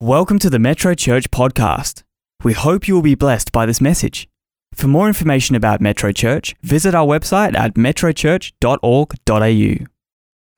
Welcome to the Metro Church podcast. We hope you will be blessed by this message. For more information about Metro Church, visit our website at metrochurch.org.au.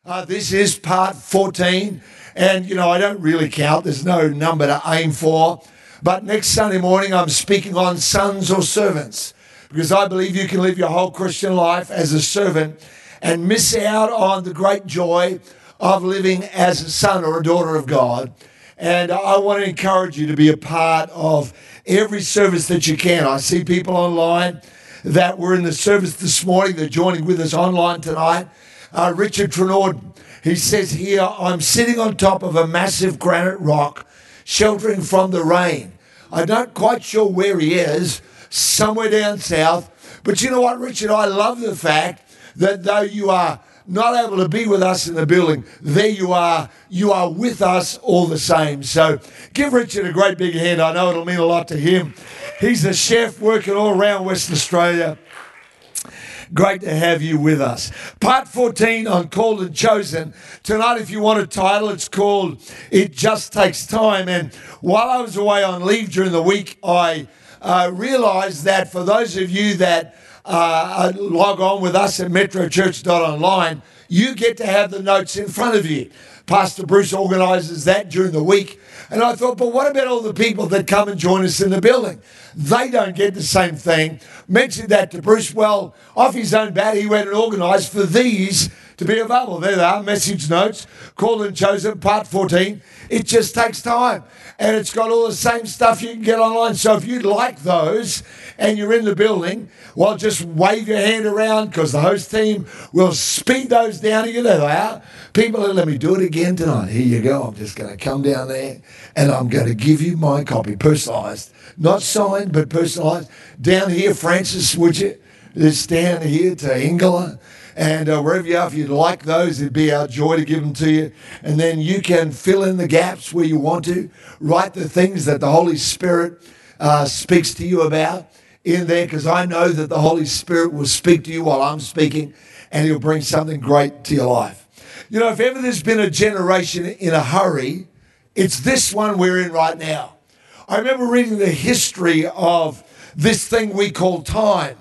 Uh, this is part 14, and you know, I don't really count, there's no number to aim for. But next Sunday morning, I'm speaking on sons or servants because I believe you can live your whole Christian life as a servant and miss out on the great joy of living as a son or a daughter of God. And I want to encourage you to be a part of every service that you can. I see people online that were in the service this morning. They're joining with us online tonight. Uh, Richard Trenord, he says here, I'm sitting on top of a massive granite rock, sheltering from the rain. I'm not quite sure where he is, somewhere down south. But you know what, Richard? I love the fact that though you are not able to be with us in the building, there you are. You are with us all the same. So give Richard a great big hand. I know it'll mean a lot to him. He's a chef working all around Western Australia. Great to have you with us. Part 14 on Called and Chosen. Tonight, if you want a title, it's called It Just Takes Time. And while I was away on leave during the week, I uh, realized that for those of you that uh, log on with us at metrochurch.online, you get to have the notes in front of you. Pastor Bruce organises that during the week. And I thought, but what about all the people that come and join us in the building? They don't get the same thing. Mentioned that to Bruce. Well, off his own bat, he went and organised for these to be available. There they are, message notes, called and chosen, part 14. It just takes time. And it's got all the same stuff you can get online. So if you'd like those and you're in the building, well, just wave your hand around because the host team will speed those down to you. There they are. People, let me do it again tonight. Here you go. I'm just going to come down there and I'm going to give you my copy, personalised. Not signed, but personalised. Down here, Francis, would you? This down here to Ingela and uh, wherever you are, if you'd like those, it'd be our joy to give them to you. And then you can fill in the gaps where you want to, write the things that the Holy Spirit uh, speaks to you about in there, because I know that the Holy Spirit will speak to you while I'm speaking, and He'll bring something great to your life. You know, if ever there's been a generation in a hurry, it's this one we're in right now. I remember reading the history of this thing we call time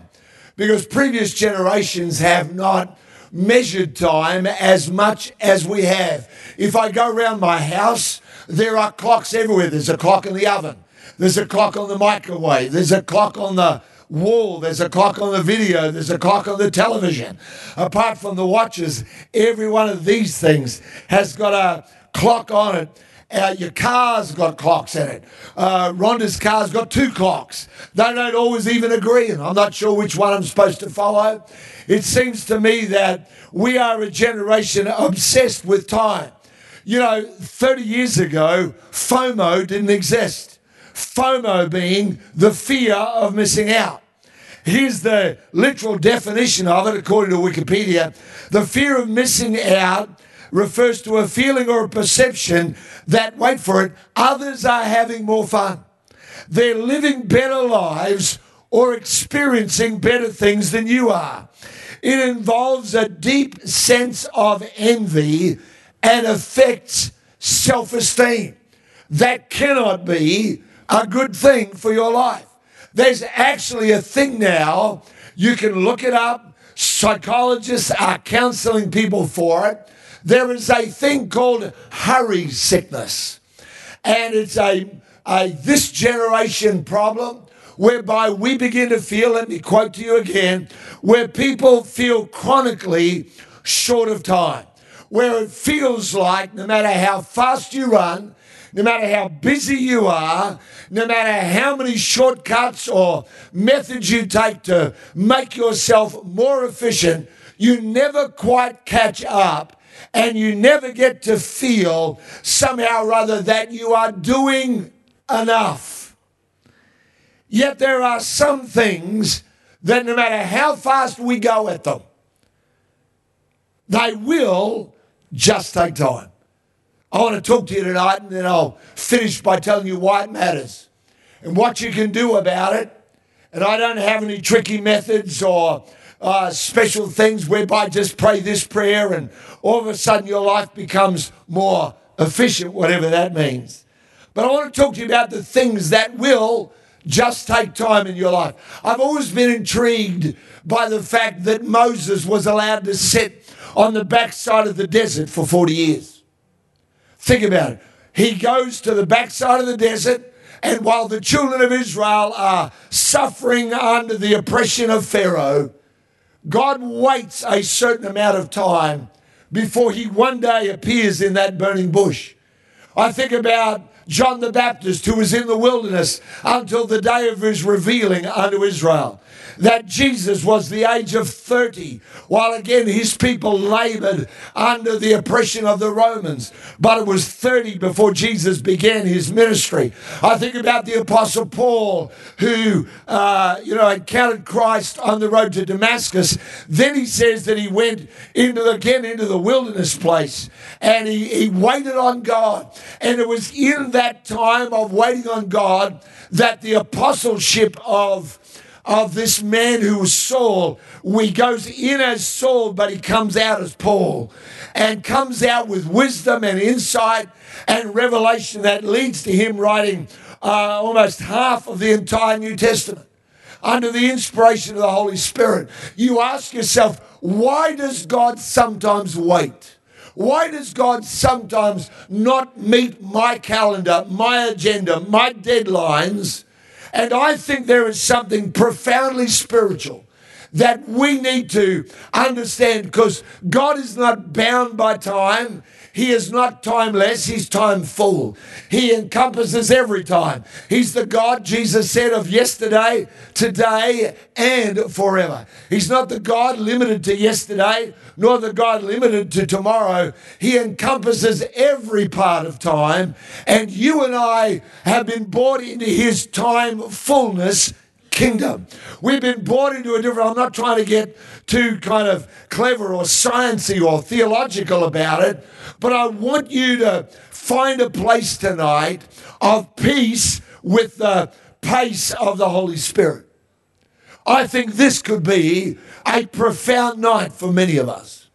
because previous generations have not measured time as much as we have. If I go around my house, there are clocks everywhere. There's a clock in the oven, there's a clock on the microwave, there's a clock on the wall, there's a clock on the video, there's a clock on the television. Apart from the watches, every one of these things has got a clock on it uh, your car's got clocks in it. Uh, Rhonda's car's got two clocks. They don't always even agree, and I'm not sure which one I'm supposed to follow. It seems to me that we are a generation obsessed with time. You know, 30 years ago, FOMO didn't exist. FOMO being the fear of missing out. Here's the literal definition of it, according to Wikipedia the fear of missing out refers to a feeling or a perception that, wait for it, others are having more fun. They're living better lives or experiencing better things than you are. It involves a deep sense of envy and affects self esteem. That cannot be a good thing for your life. There's actually a thing now, you can look it up. Psychologists are counseling people for it there is a thing called hurry sickness. And it's a, a this generation problem whereby we begin to feel, let me quote to you again, where people feel chronically short of time. Where it feels like no matter how fast you run, no matter how busy you are, no matter how many shortcuts or methods you take to make yourself more efficient, you never quite catch up and you never get to feel somehow or other that you are doing enough. Yet there are some things that no matter how fast we go at them, they will just take time. I want to talk to you tonight and then I'll finish by telling you why it matters and what you can do about it. And I don't have any tricky methods or uh, special things whereby just pray this prayer and all of a sudden your life becomes more efficient, whatever that means. But I want to talk to you about the things that will just take time in your life. I've always been intrigued by the fact that Moses was allowed to sit on the backside of the desert for 40 years. Think about it. He goes to the backside of the desert, and while the children of Israel are suffering under the oppression of Pharaoh, God waits a certain amount of time before he one day appears in that burning bush. I think about John the Baptist, who was in the wilderness until the day of his revealing unto Israel that Jesus was the age of 30, while again his people labored under the oppression of the Romans. But it was 30 before Jesus began his ministry. I think about the Apostle Paul, who, uh, you know, encountered Christ on the road to Damascus. Then he says that he went into the, again into the wilderness place and he, he waited on God. And it was in that time of waiting on God that the apostleship of of this man who was Saul. He goes in as Saul, but he comes out as Paul and comes out with wisdom and insight and revelation that leads to him writing uh, almost half of the entire New Testament under the inspiration of the Holy Spirit. You ask yourself, why does God sometimes wait? Why does God sometimes not meet my calendar, my agenda, my deadlines? And I think there is something profoundly spiritual that we need to understand because God is not bound by time. He is not timeless, He's time full. He encompasses every time. He's the God, Jesus said, of yesterday, today, and forever. He's not the God limited to yesterday, nor the God limited to tomorrow. He encompasses every part of time, and you and I have been brought into His time fullness kingdom. We've been brought into a different, I'm not trying to get too kind of clever or sciencey or theological about it, but I want you to find a place tonight of peace with the pace of the Holy Spirit. I think this could be a profound night for many of us.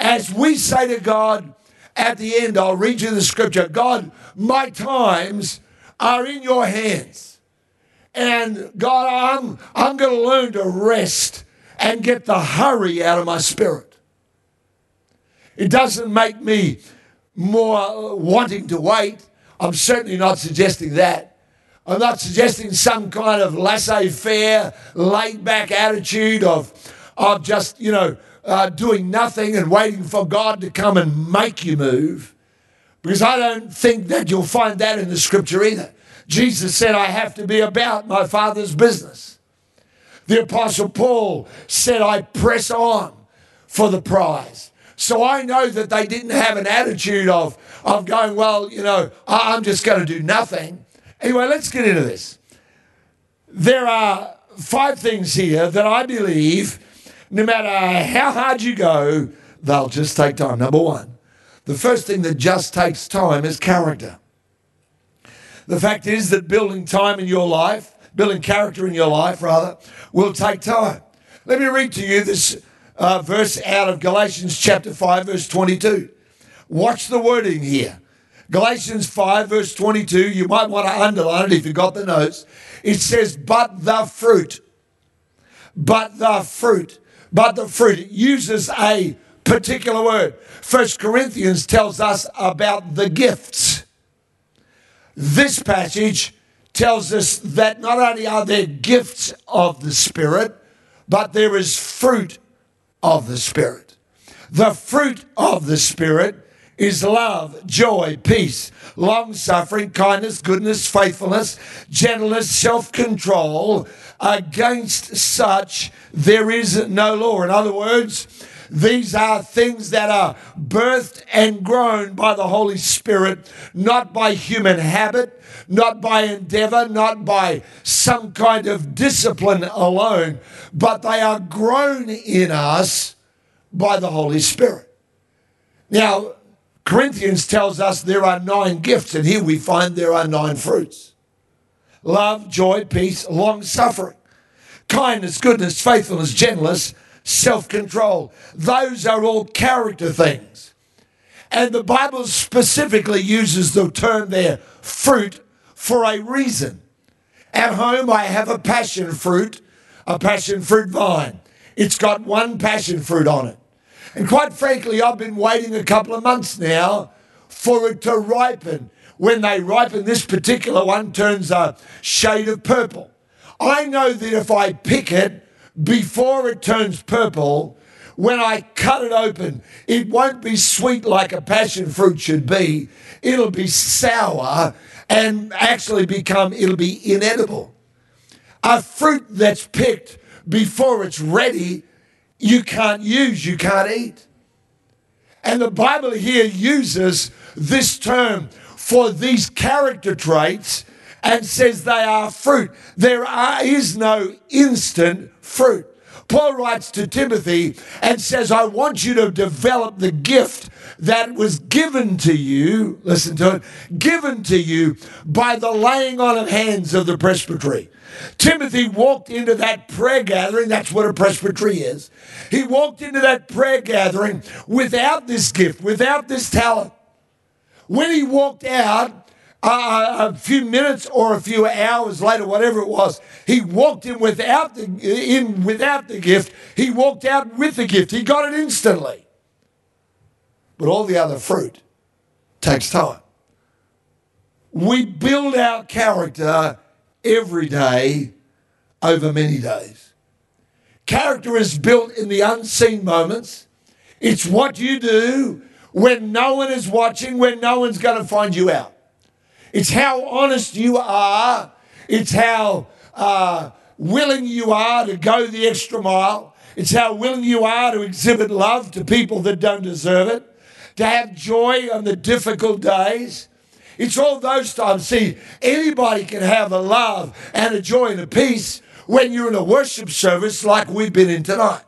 As we say to God at the end, I'll read you the scripture God, my times are in your hands. And God, I'm, I'm going to learn to rest and get the hurry out of my spirit. It doesn't make me more wanting to wait. I'm certainly not suggesting that. I'm not suggesting some kind of laissez faire, laid back attitude of, of just, you know, uh, doing nothing and waiting for God to come and make you move. Because I don't think that you'll find that in the scripture either. Jesus said, I have to be about my Father's business. The Apostle Paul said, I press on for the prize. So I know that they didn't have an attitude of, of going, well, you know, I'm just going to do nothing. Anyway, let's get into this. There are five things here that I believe, no matter how hard you go, they'll just take time. Number one, the first thing that just takes time is character. The fact is that building time in your life, building character in your life, rather, will take time. Let me read to you this uh, verse out of Galatians chapter 5, verse 22. Watch the wording here. Galatians 5, verse 22. You might want to underline it if you got the notes. It says, But the fruit, but the fruit, but the fruit. It uses a particular word. First Corinthians tells us about the gifts. This passage tells us that not only are there gifts of the Spirit, but there is fruit of the Spirit. The fruit of the Spirit is love, joy, peace, long suffering, kindness, goodness, faithfulness, gentleness, self control. Against such there is no law. In other words, these are things that are birthed and grown by the Holy Spirit, not by human habit, not by endeavor, not by some kind of discipline alone, but they are grown in us by the Holy Spirit. Now, Corinthians tells us there are nine gifts, and here we find there are nine fruits love, joy, peace, long suffering, kindness, goodness, faithfulness, gentleness self control. Those are all character things. And the Bible specifically uses the term there, fruit, for a reason. At home, I have a passion fruit, a passion fruit vine. It's got one passion fruit on it. And quite frankly, I've been waiting a couple of months now for it to ripen. When they ripen, this particular one turns a shade of purple. I know that if I pick it before it turns purple, when I cut it open, it won't be sweet like a passion fruit should be. It'll be sour and actually become, it'll be inedible. A fruit that's picked before it's ready, you can't use, you can't eat. And the Bible here uses this term for these character traits and says they are fruit. There are, is no instant fruit. Paul writes to Timothy and says, I want you to develop the gift that was given to you, listen to it, given to you by the laying on of hands of the presbytery. Timothy walked into that prayer gathering. That's what a presbytery is. He walked into that prayer gathering without this gift, without this talent. When he walked out, uh, a few minutes or a few hours later, whatever it was, he walked in without the in without the gift. He walked out with the gift. He got it instantly. But all the other fruit takes time. We build our character every day over many days. Character is built in the unseen moments. It's what you do when no one is watching, when no one's going to find you out. It's how honest you are. It's how uh, willing you are to go the extra mile. It's how willing you are to exhibit love to people that don't deserve it, to have joy on the difficult days. It's all those times. See, anybody can have a love and a joy and a peace when you're in a worship service like we've been in tonight.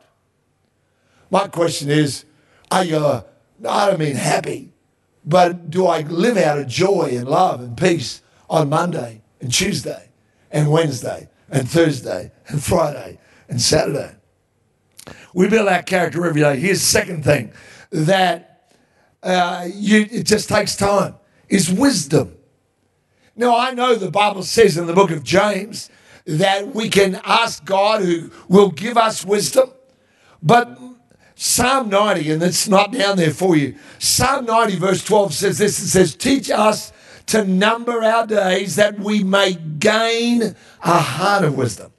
My question is, are you, I don't mean happy, but do I live out of joy and love and peace on Monday and Tuesday and Wednesday and Thursday and Friday and Saturday? We build our character every day. Here's the second thing that uh, you, it just takes time is wisdom. Now, I know the Bible says in the book of James that we can ask God who will give us wisdom, but Psalm 90, and it's not down there for you. Psalm 90, verse 12 says this it says, Teach us to number our days that we may gain a heart of wisdom.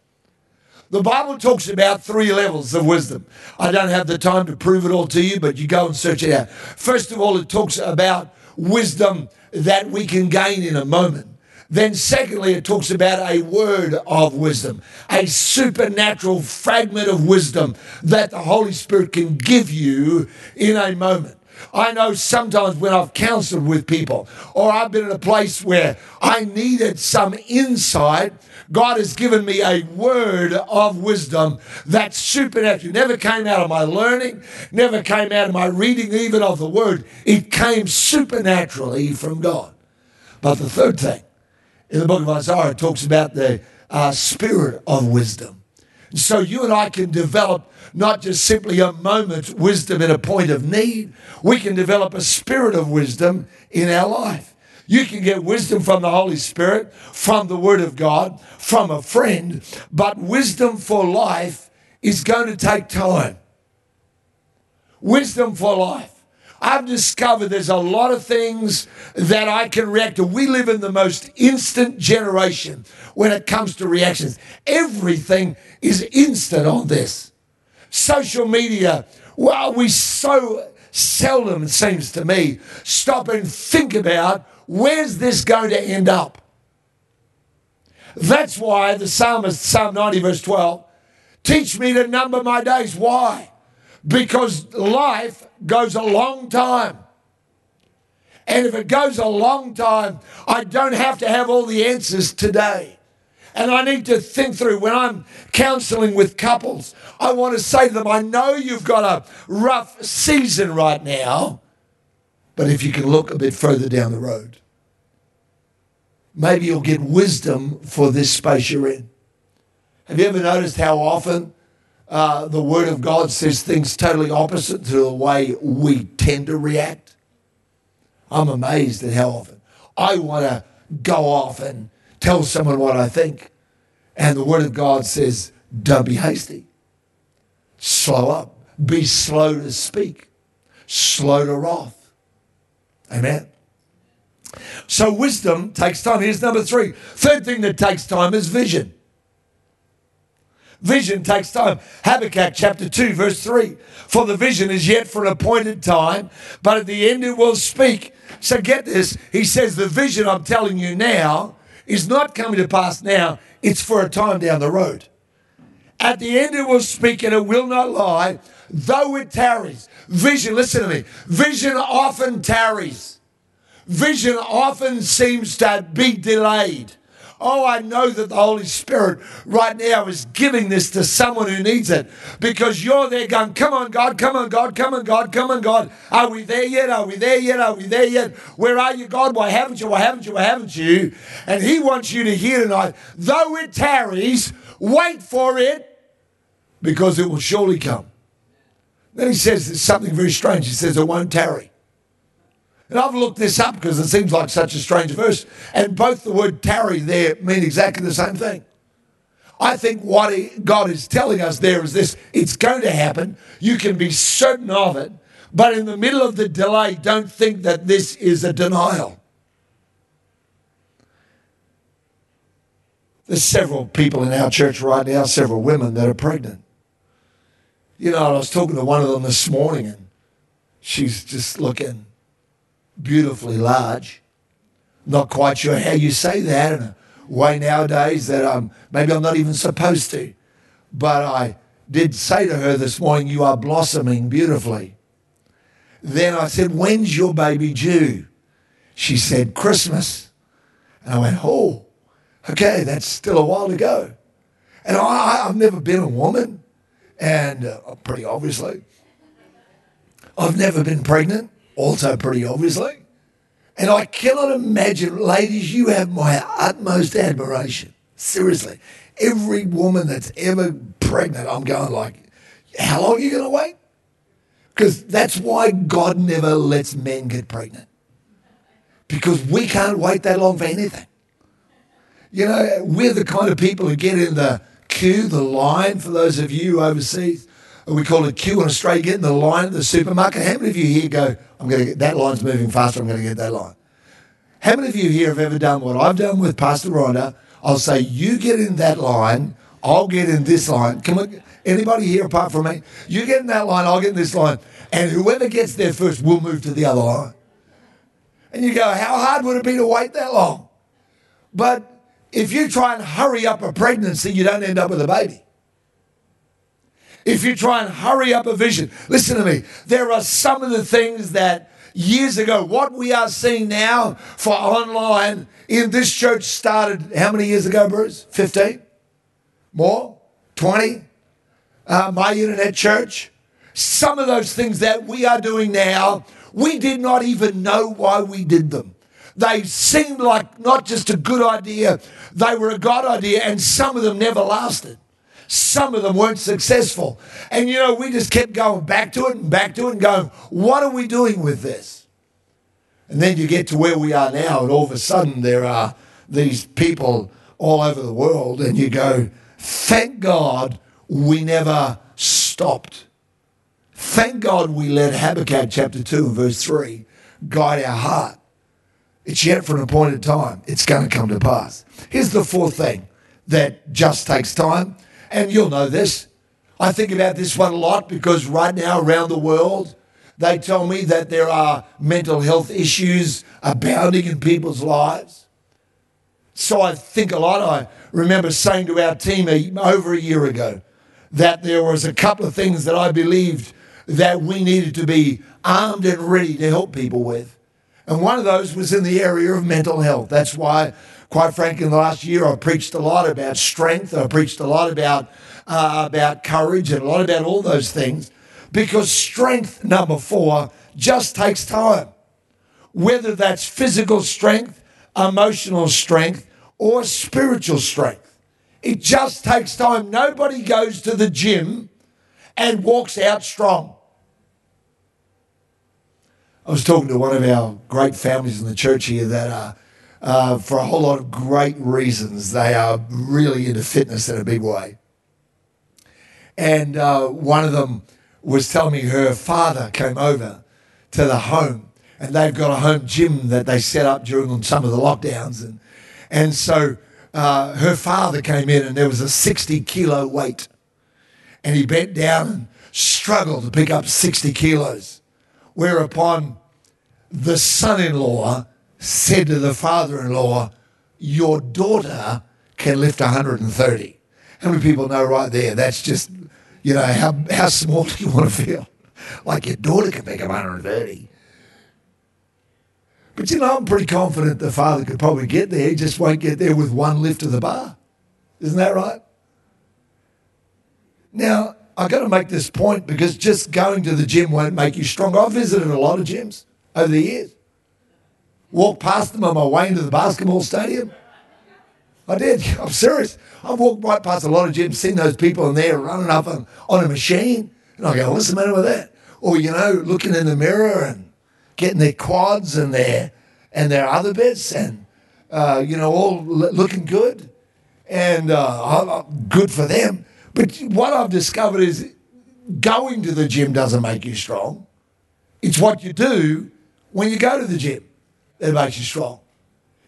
The Bible talks about three levels of wisdom. I don't have the time to prove it all to you, but you go and search it out. First of all, it talks about wisdom that we can gain in a moment. Then, secondly, it talks about a word of wisdom, a supernatural fragment of wisdom that the Holy Spirit can give you in a moment. I know sometimes when I've counseled with people or I've been in a place where I needed some insight, God has given me a word of wisdom that supernatural. Never came out of my learning, never came out of my reading even of the word. It came supernaturally from God. But the third thing, in the book of Isaiah, it talks about the uh, spirit of wisdom. So you and I can develop not just simply a moment's wisdom in a point of need, we can develop a spirit of wisdom in our life. You can get wisdom from the Holy Spirit, from the Word of God, from a friend, but wisdom for life is going to take time. Wisdom for life. I've discovered there's a lot of things that I can react to. We live in the most instant generation when it comes to reactions. Everything is instant on this. Social media, well, we so seldom, it seems to me, stop and think about where's this going to end up? That's why the psalmist, Psalm 90, verse 12, teach me to number my days. Why? Because life goes a long time. And if it goes a long time, I don't have to have all the answers today. And I need to think through when I'm counseling with couples, I want to say to them, I know you've got a rough season right now, but if you can look a bit further down the road, maybe you'll get wisdom for this space you're in. Have you ever noticed how often uh, the Word of God says things totally opposite to the way we tend to react. I'm amazed at how often I want to go off and tell someone what I think. And the Word of God says, don't be hasty. Slow up. Be slow to speak, slow to wrath. Amen. So wisdom takes time. Here's number three. Third thing that takes time is vision. Vision takes time. Habakkuk chapter 2, verse 3. For the vision is yet for an appointed time, but at the end it will speak. So get this. He says, The vision I'm telling you now is not coming to pass now, it's for a time down the road. At the end it will speak and it will not lie, though it tarries. Vision, listen to me. Vision often tarries. Vision often seems to be delayed. Oh, I know that the Holy Spirit right now is giving this to someone who needs it because you're there going, Come on, God, come on, God, come on, God, come on, God. Are we there yet? Are we there yet? Are we there yet? Where are you, God? Why haven't you? Why haven't you? Why haven't you? And He wants you to hear tonight, though it tarries, wait for it because it will surely come. Then He says something very strange. He says, It won't tarry. And I've looked this up because it seems like such a strange verse. And both the word tarry there mean exactly the same thing. I think what God is telling us there is this it's going to happen. You can be certain of it. But in the middle of the delay, don't think that this is a denial. There's several people in our church right now, several women that are pregnant. You know, I was talking to one of them this morning, and she's just looking beautifully large. Not quite sure how you say that in a way nowadays that um, maybe I'm not even supposed to. But I did say to her this morning, You are blossoming beautifully. Then I said, When's your baby due? She said, Christmas. And I went, Oh, okay, that's still a while to go. And I, have never been a woman, and uh, pretty obviously. I've never been pregnant also pretty obviously. And I cannot imagine, ladies, you have my utmost admiration. Seriously. Every woman that's ever pregnant, I'm going like, how long are you going to wait? Because that's why God never lets men get pregnant. Because we can't wait that long for anything. You know, we're the kind of people who get in the queue, the line, for those of you overseas we call it queue in Australia, get in the line at the supermarket. How many of you here go, I'm going to get that line's moving faster, I'm going to get that line? How many of you here have ever done what I've done with Pastor Rhonda? I'll say, you get in that line, I'll get in this line. Come on, anybody here apart from me? You get in that line, I'll get in this line. And whoever gets there first will move to the other line. And you go, how hard would it be to wait that long? But if you try and hurry up a pregnancy, you don't end up with a baby if you try and hurry up a vision. Listen to me. There are some of the things that years ago, what we are seeing now for online in this church started how many years ago, Bruce? 15? More? 20? Uh, my internet church? Some of those things that we are doing now, we did not even know why we did them. They seemed like not just a good idea, they were a God idea, and some of them never lasted. Some of them weren't successful. And you know, we just kept going back to it and back to it and going, what are we doing with this? And then you get to where we are now, and all of a sudden there are these people all over the world, and you go, thank God we never stopped. Thank God we let Habakkuk chapter 2 and verse 3 guide our heart. It's yet for an appointed time. It's going to come to pass. Here's the fourth thing that just takes time and you'll know this. I think about this one a lot because right now around the world, they tell me that there are mental health issues abounding in people's lives. So I think a lot. I remember saying to our team over a year ago that there was a couple of things that I believed that we needed to be armed and ready to help people with. And one of those was in the area of mental health. That's why quite frankly, in the last year, I've preached a lot about strength. I've preached a lot about uh, about courage and a lot about all those things, because strength, number four, just takes time. Whether that's physical strength, emotional strength, or spiritual strength, it just takes time. Nobody goes to the gym and walks out strong. I was talking to one of our great families in the church here that are, uh, for a whole lot of great reasons, they are really into fitness in a big way. And uh, one of them was telling me her father came over to the home and they've got a home gym that they set up during some of the lockdowns. And, and so uh, her father came in and there was a 60 kilo weight. And he bent down and struggled to pick up 60 kilos. Whereupon the son in law said to the father in law, Your daughter can lift 130. How many people know right there? That's just, you know, how, how small do you want to feel? Like your daughter can pick up 130. But you know, I'm pretty confident the father could probably get there. He just won't get there with one lift of the bar. Isn't that right? Now, I've got to make this point because just going to the gym won't make you stronger. I've visited a lot of gyms over the years. Walked past them on my way into the basketball stadium. I did. I'm serious. I've walked right past a lot of gyms, seen those people in there running up on, on a machine. And I go, what's the matter with that? Or, you know, looking in the mirror and getting their quads and their, and their other bits and, uh, you know, all looking good. And uh, good for them. But what I've discovered is going to the gym doesn't make you strong. It's what you do when you go to the gym that makes you strong.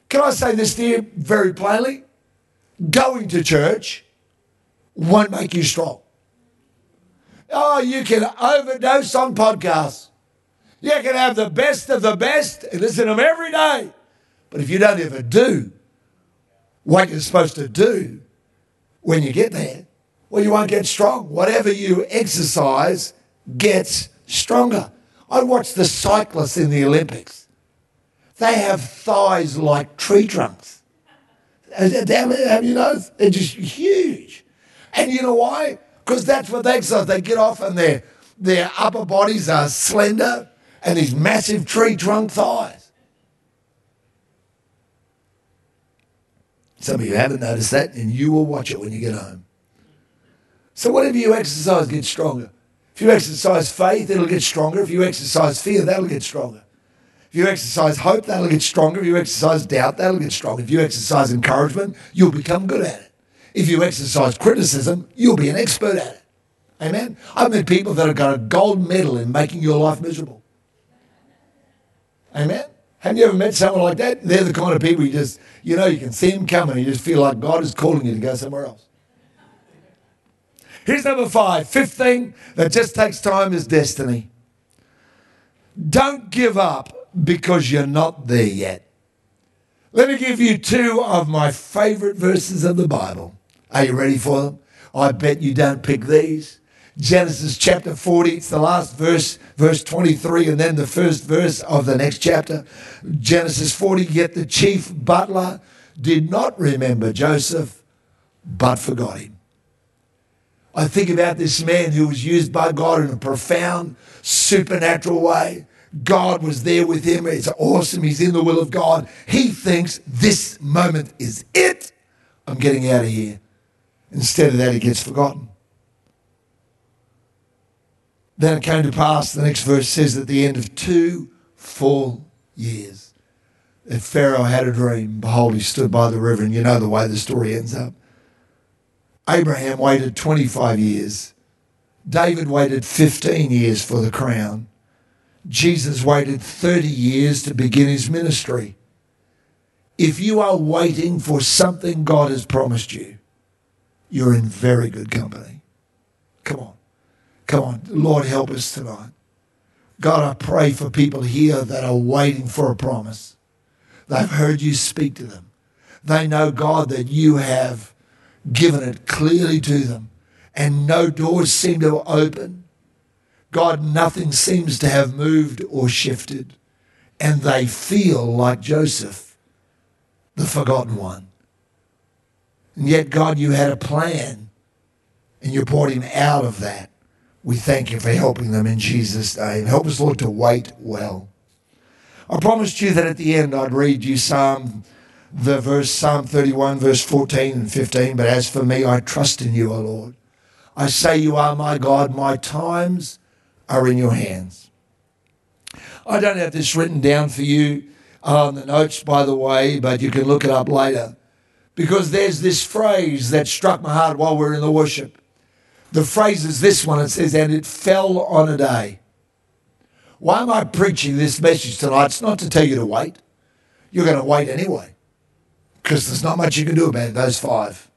Can I say this to you very plainly? Going to church won't make you strong. Oh, you can overdose on podcasts. You can have the best of the best and listen to them every day. But if you don't ever do what you're supposed to do when you get there, well, you won't get strong. Whatever you exercise gets stronger. I watch the cyclists in the Olympics. They have thighs like tree trunks. Have you noticed? They're just huge. And you know why? Because that's what they exercise. They get off and their, their upper bodies are slender and these massive tree trunk thighs. Some of you haven't noticed that, and you will watch it when you get home. So, whatever you exercise gets stronger. If you exercise faith, it'll get stronger. If you exercise fear, that'll get stronger. If you exercise hope, that'll get stronger. If you exercise doubt, that'll get stronger. If you exercise encouragement, you'll become good at it. If you exercise criticism, you'll be an expert at it. Amen. I've met people that have got a gold medal in making your life miserable. Amen. Have you ever met someone like that? They're the kind of people you just, you know, you can see them coming and you just feel like God is calling you to go somewhere else. Here's number five. Fifth thing that just takes time is destiny. Don't give up because you're not there yet. Let me give you two of my favorite verses of the Bible. Are you ready for them? I bet you don't pick these. Genesis chapter 40, it's the last verse, verse 23, and then the first verse of the next chapter. Genesis 40, yet the chief butler did not remember Joseph, but forgot him. I think about this man who was used by God in a profound, supernatural way. God was there with him. It's awesome. He's in the will of God. He thinks this moment is it. I'm getting out of here. Instead of that, he gets forgotten. Then it came to pass, the next verse says, at the end of two full years, that Pharaoh had a dream. Behold, he stood by the river, and you know the way the story ends up. Abraham waited 25 years. David waited 15 years for the crown. Jesus waited 30 years to begin his ministry. If you are waiting for something God has promised you, you're in very good company. Come on. Come on. Lord, help us tonight. God, I pray for people here that are waiting for a promise. They've heard you speak to them. They know, God, that you have given it clearly to them, and no doors seem to open. God, nothing seems to have moved or shifted, and they feel like Joseph, the forgotten one. And yet, God, you had a plan, and you brought him out of that. We thank you for helping them in Jesus' name. Help us, Lord, to wait well. I promised you that at the end I'd read you Psalm the verse Psalm 31, verse 14 and 15. But as for me, I trust in you, O Lord. I say you are my God. My times are in your hands. I don't have this written down for you on the notes, by the way, but you can look it up later. Because there's this phrase that struck my heart while we we're in the worship. The phrase is this one it says, and it fell on a day. Why am I preaching this message tonight? It's not to tell you to wait. You're going to wait anyway because there's not much you can do about those five.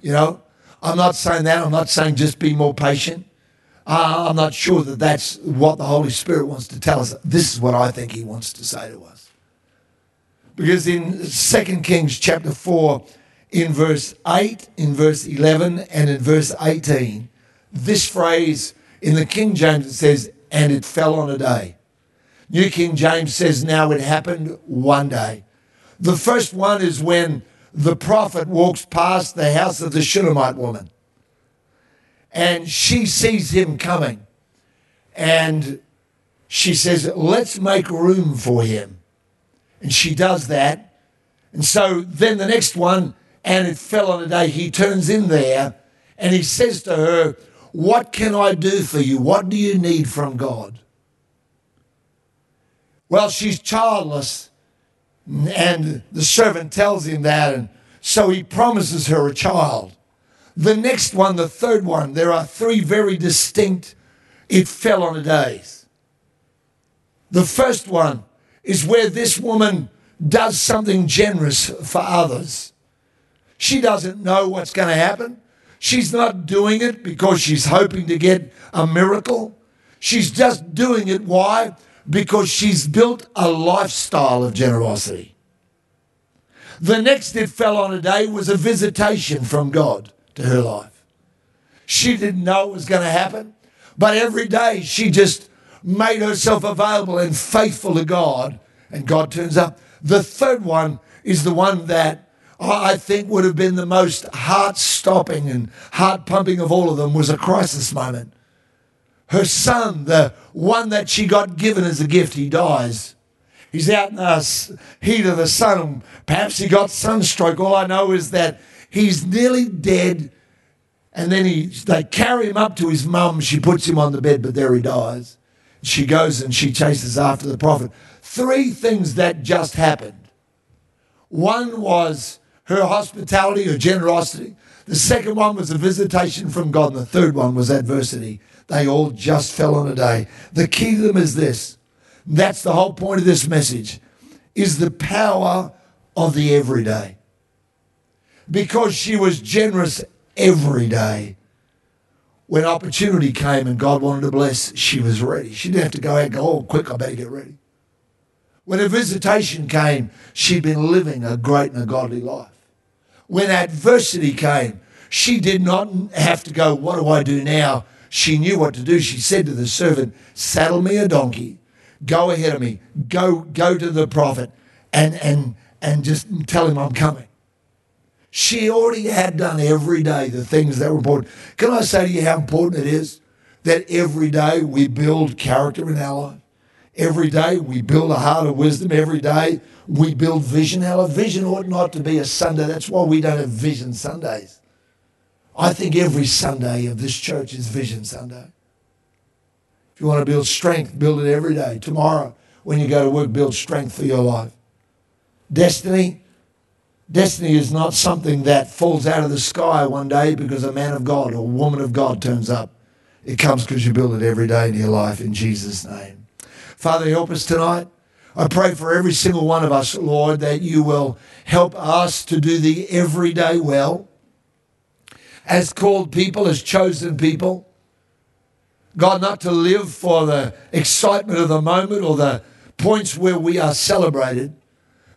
You know, I'm not saying that. I'm not saying just be more patient. Uh, I'm not sure that that's what the Holy Spirit wants to tell us. This is what I think He wants to say to us. Because in 2 Kings chapter 4, in verse 8, in verse 11, and in verse 18, this phrase in the King James it says, and it fell on a day. New King James says, now it happened one day. The first one is when the prophet walks past the house of the Shunammite woman and she sees him coming and she says, Let's make room for him. And she does that. And so then the next one, and it fell on a day, he turns in there and he says to her, What can I do for you? What do you need from God? Well, she's childless. And the servant tells him that. And so he promises her a child. The next one, the third one, there are three very distinct, it fell on a days. The first one is where this woman does something generous for others. She doesn't know what's going to happen. She's not doing it because she's hoping to get a miracle. She's just doing it. Why? Because she's built a lifestyle of generosity. The next it fell on a day was a visitation from God to her life. She didn't know it was going to happen, but every day she just made herself available and faithful to God, and God turns up. The third one is the one that I think would have been the most heart stopping and heart pumping of all of them was a crisis moment. Her son, the one that she got given as a gift, he dies. He's out in the heat of the sun. Perhaps he got sunstroke. All I know is that he's nearly dead. And then he, they carry him up to his mum. She puts him on the bed, but there he dies. She goes and she chases after the prophet. Three things that just happened. One was her hospitality, her generosity. The second one was a visitation from God. And the third one was adversity. They all just fell on a day. The key to them is this. That's the whole point of this message is the power of the everyday. Because she was generous every day. When opportunity came and God wanted to bless, she was ready. She didn't have to go out and go, oh, quick, I better get ready. When a visitation came, she'd been living a great and a godly life. When adversity came, she did not have to go, what do I do now? She knew what to do. She said to the servant, saddle me a donkey, go ahead of me, go, go to the prophet and, and, and just tell him I'm coming. She already had done every day the things that were important. Can I say to you how important it is that every day we build character in our life? Every day we build a heart of wisdom. Every day we build vision. Our vision ought not to be a Sunday. That's why we don't have vision Sundays. I think every Sunday of this church is Vision Sunday. If you want to build strength, build it every day. Tomorrow, when you go to work, build strength for your life. Destiny, Destiny is not something that falls out of the sky one day because a man of God or woman of God turns up. It comes because you build it every day in your life in Jesus' name. Father, help us tonight. I pray for every single one of us, Lord, that you will help us to do the everyday well as called people, as chosen people. God, not to live for the excitement of the moment or the points where we are celebrated,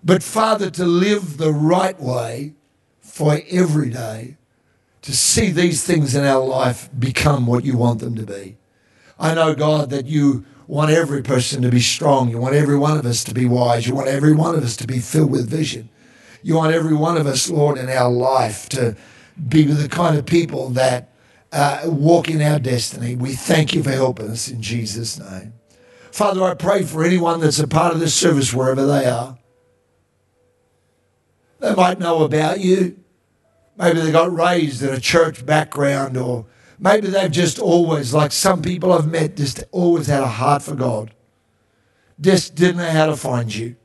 but Father, to live the right way for every day, to see these things in our life become what you want them to be. I know, God, that you want every person to be strong. You want every one of us to be wise. You want every one of us to be filled with vision. You want every one of us, Lord, in our life to be the kind of people that uh, walk in our destiny. We thank you for helping us in Jesus' name. Father, I pray for anyone that's a part of this service, wherever they are. They might know about you. Maybe they got raised in a church background, or maybe they've just always, like some people I've met, just always had a heart for God. just didn't know how to find you.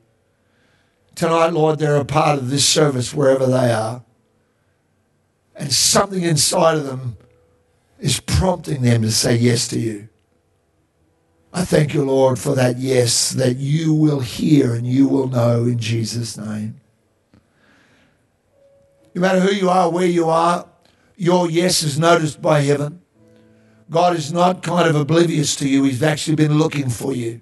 Tonight, Lord, they're a part of this service wherever they are. And something inside of them is prompting them to say yes to you. I thank you, Lord, for that yes that you will hear and you will know in Jesus' name. No matter who you are, where you are, your yes is noticed by heaven. God is not kind of oblivious to you, He's actually been looking for you.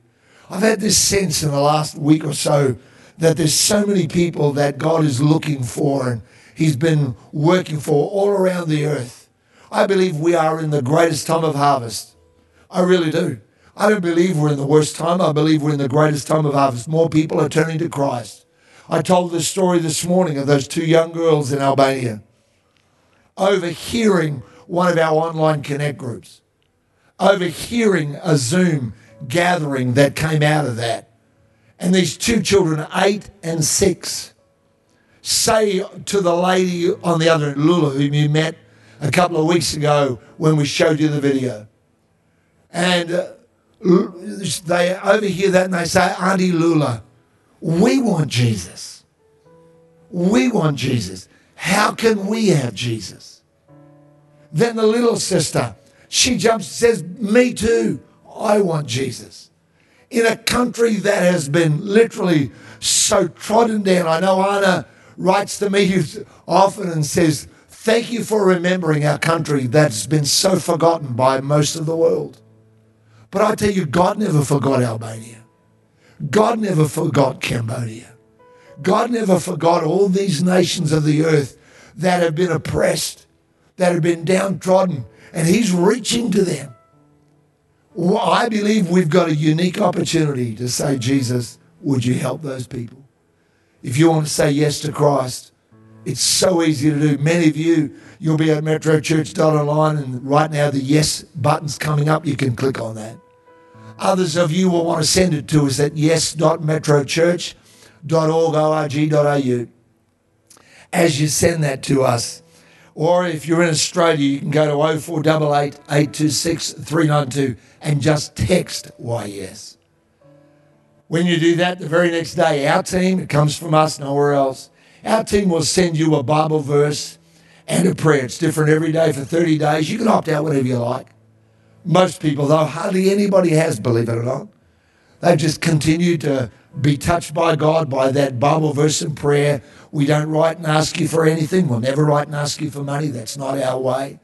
I've had this sense in the last week or so that there's so many people that God is looking for and He's been working for all around the earth. I believe we are in the greatest time of harvest. I really do. I don't believe we're in the worst time. I believe we're in the greatest time of harvest. More people are turning to Christ. I told this story this morning of those two young girls in Albania overhearing one of our online connect groups, overhearing a Zoom gathering that came out of that. And these two children, eight and six, say to the lady on the other, Lula, whom you met a couple of weeks ago when we showed you the video. And uh, they overhear that and they say, Auntie Lula, we want Jesus. We want Jesus. How can we have Jesus? Then the little sister, she jumps and says, Me too. I want Jesus. In a country that has been literally so trodden down. I know Anna writes to me often and says, Thank you for remembering our country that's been so forgotten by most of the world. But I tell you, God never forgot Albania. God never forgot Cambodia. God never forgot all these nations of the earth that have been oppressed, that have been downtrodden, and He's reaching to them. Well, I believe we've got a unique opportunity to say, Jesus, would you help those people? If you want to say yes to Christ, it's so easy to do. Many of you, you'll be at metrochurch.online, and right now the yes button's coming up. You can click on that. Others of you will want to send it to us at yes.metrochurch.org.au as you send that to us. Or if you're in Australia, you can go to 0488 826 392 and just text YES. When you do that, the very next day, our team, it comes from us, nowhere else, our team will send you a Bible verse and a prayer. It's different every day for 30 days. You can opt out whenever you like. Most people, though, hardly anybody has, believe it or not. They've just continued to be touched by God by that Bible verse and prayer. We don't write and ask you for anything. We'll never write and ask you for money. That's not our way.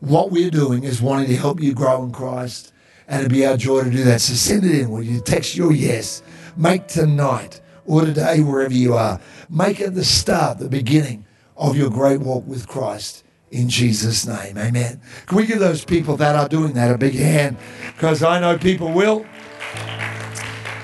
What we're doing is wanting to help you grow in Christ, and it'd be our joy to do that. So send it in. Will you text your yes? Make tonight or today, wherever you are, make it the start, the beginning of your great walk with Christ in Jesus' name. Amen. Can we give those people that are doing that a big hand? Because I know people will.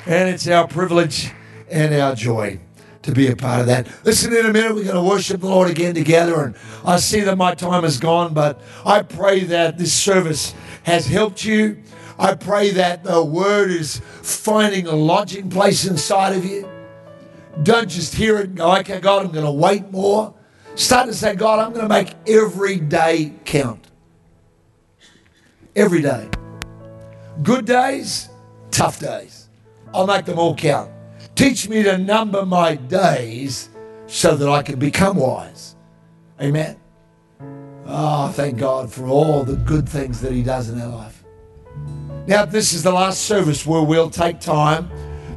And it's our privilege and our joy to be a part of that. Listen, in a minute, we're going to worship the Lord again together. And I see that my time is gone, but I pray that this service has helped you. I pray that the word is finding a lodging place inside of you. Don't just hear it and go, okay, God, I'm going to wait more. Start to say, God, I'm going to make every day count. Every day. Good days, tough days. I'll make them all count. Teach me to number my days so that I can become wise. Amen. Oh, thank God for all the good things that He does in our life. Now, this is the last service where we'll take time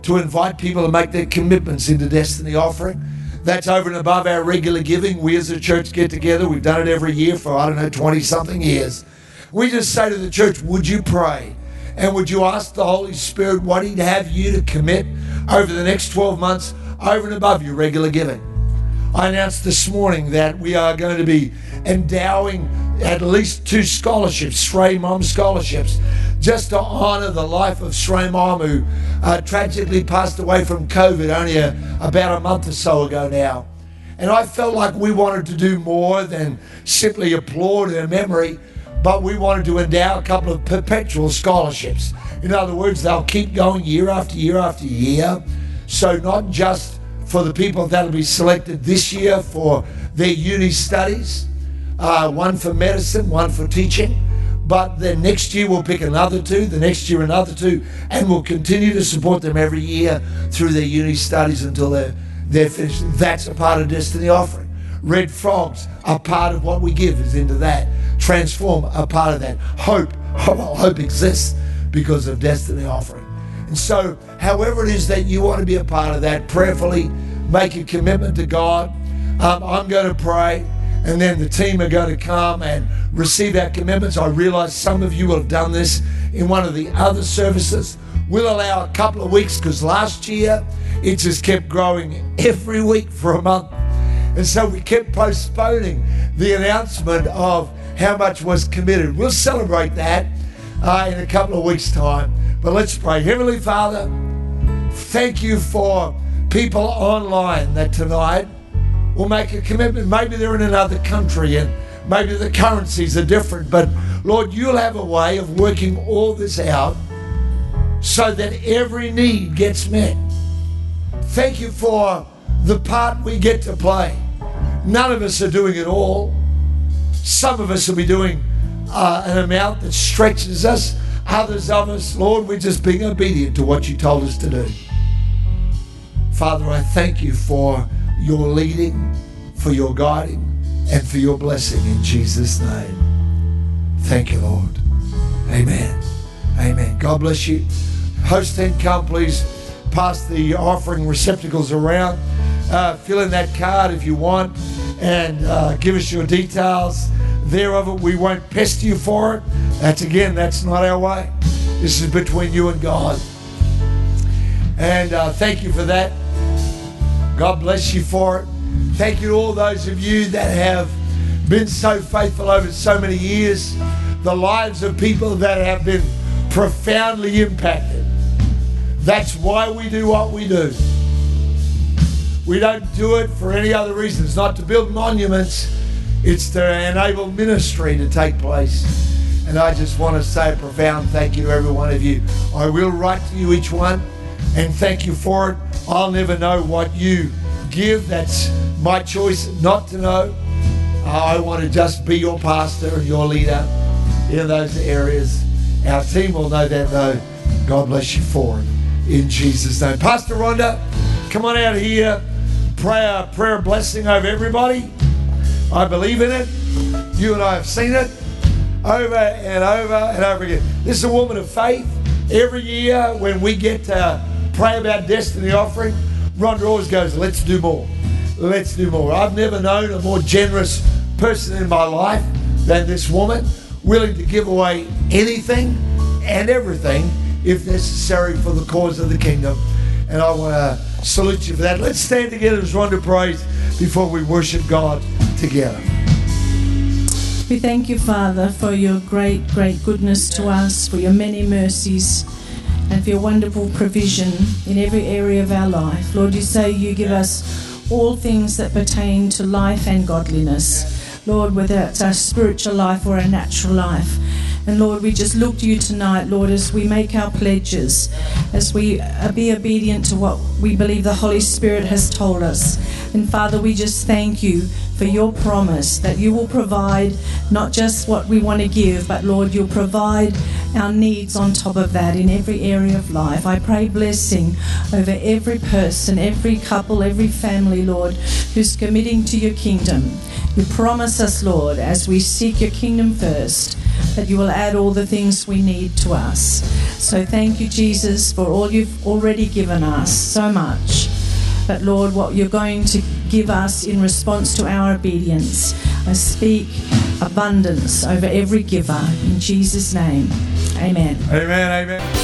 to invite people to make their commitments into Destiny Offering. That's over and above our regular giving. We as a church get together. We've done it every year for, I don't know, 20 something years. We just say to the church, Would you pray? And would you ask the Holy Spirit what He'd have you to commit over the next 12 months over and above your regular giving? I announced this morning that we are going to be endowing at least two scholarships, Shrey Mom scholarships, just to honour the life of Mom, who uh, tragically passed away from COVID only a, about a month or so ago now. And I felt like we wanted to do more than simply applaud her memory, but we wanted to endow a couple of perpetual scholarships. In other words, they'll keep going year after year after year. So, not just for the people that'll be selected this year for their uni studies, uh, one for medicine, one for teaching, but then next year we'll pick another two, the next year another two, and we'll continue to support them every year through their uni studies until they're, they're finished. That's a part of Destiny Offering. Red Frogs, a part of what we give is into that. Transform, a part of that. Hope, well, hope exists because of Destiny Offering. And so, however it is that you want to be a part of that, prayerfully make a commitment to God. Um, I'm going to pray and then the team are going to come and receive our commitments. I realize some of you will have done this in one of the other services. We'll allow a couple of weeks because last year it just kept growing every week for a month. And so we kept postponing the announcement of how much was committed. We'll celebrate that uh, in a couple of weeks' time. But let's pray. Heavenly Father, thank you for people online that tonight will make a commitment. Maybe they're in another country and maybe the currencies are different, but Lord, you'll have a way of working all this out so that every need gets met. Thank you for the part we get to play. None of us are doing it all. Some of us will be doing uh, an amount that stretches us. Others of us, Lord, we're just being obedient to what you told us to do. Father, I thank you for your leading, for your guiding, and for your blessing in Jesus' name. Thank you, Lord. Amen. Amen. God bless you. Host team, come please pass the offering receptacles around. Uh, fill in that card if you want and uh, give us your details thereof it. We won't pester you for it. That's again, that's not our way. This is between you and God. And uh, thank you for that. God bless you for it. Thank you to all those of you that have been so faithful over so many years. The lives of people that have been profoundly impacted. That's why we do what we do. We don't do it for any other reason. It's not to build monuments, it's to enable ministry to take place. And I just want to say a profound thank you to every one of you. I will write to you each one and thank you for it. I'll never know what you give. That's my choice not to know. Uh, I want to just be your pastor and your leader in those areas. Our team will know that though. God bless you for it. In Jesus' name. Pastor Rhonda, come on out here. Pray a prayer blessing over everybody. I believe in it. You and I have seen it over and over and over again. This is a woman of faith. Every year when we get to pray about destiny offering, Rhonda always goes, let's do more. Let's do more. I've never known a more generous person in my life than this woman, willing to give away anything and everything if necessary for the cause of the kingdom. And I want to salute you for that. Let's stand together as Rhonda prays before we worship God together. We thank you, Father, for your great, great goodness to us, for your many mercies and for your wonderful provision in every area of our life. Lord, you say you give us all things that pertain to life and godliness. Lord, whether it's our spiritual life or our natural life. And Lord, we just look to you tonight, Lord, as we make our pledges, as we be obedient to what we believe the Holy Spirit has told us. And Father, we just thank you for your promise that you will provide not just what we want to give, but Lord, you'll provide our needs on top of that in every area of life. I pray blessing over every person, every couple, every family, Lord, who's committing to your kingdom. You promise us, Lord, as we seek your kingdom first, that you will add all the things we need to us. So thank you, Jesus, for all you've already given us so much. But Lord, what you're going to give us in response to our obedience, I speak abundance over every giver in Jesus' name. Amen. Amen. Amen.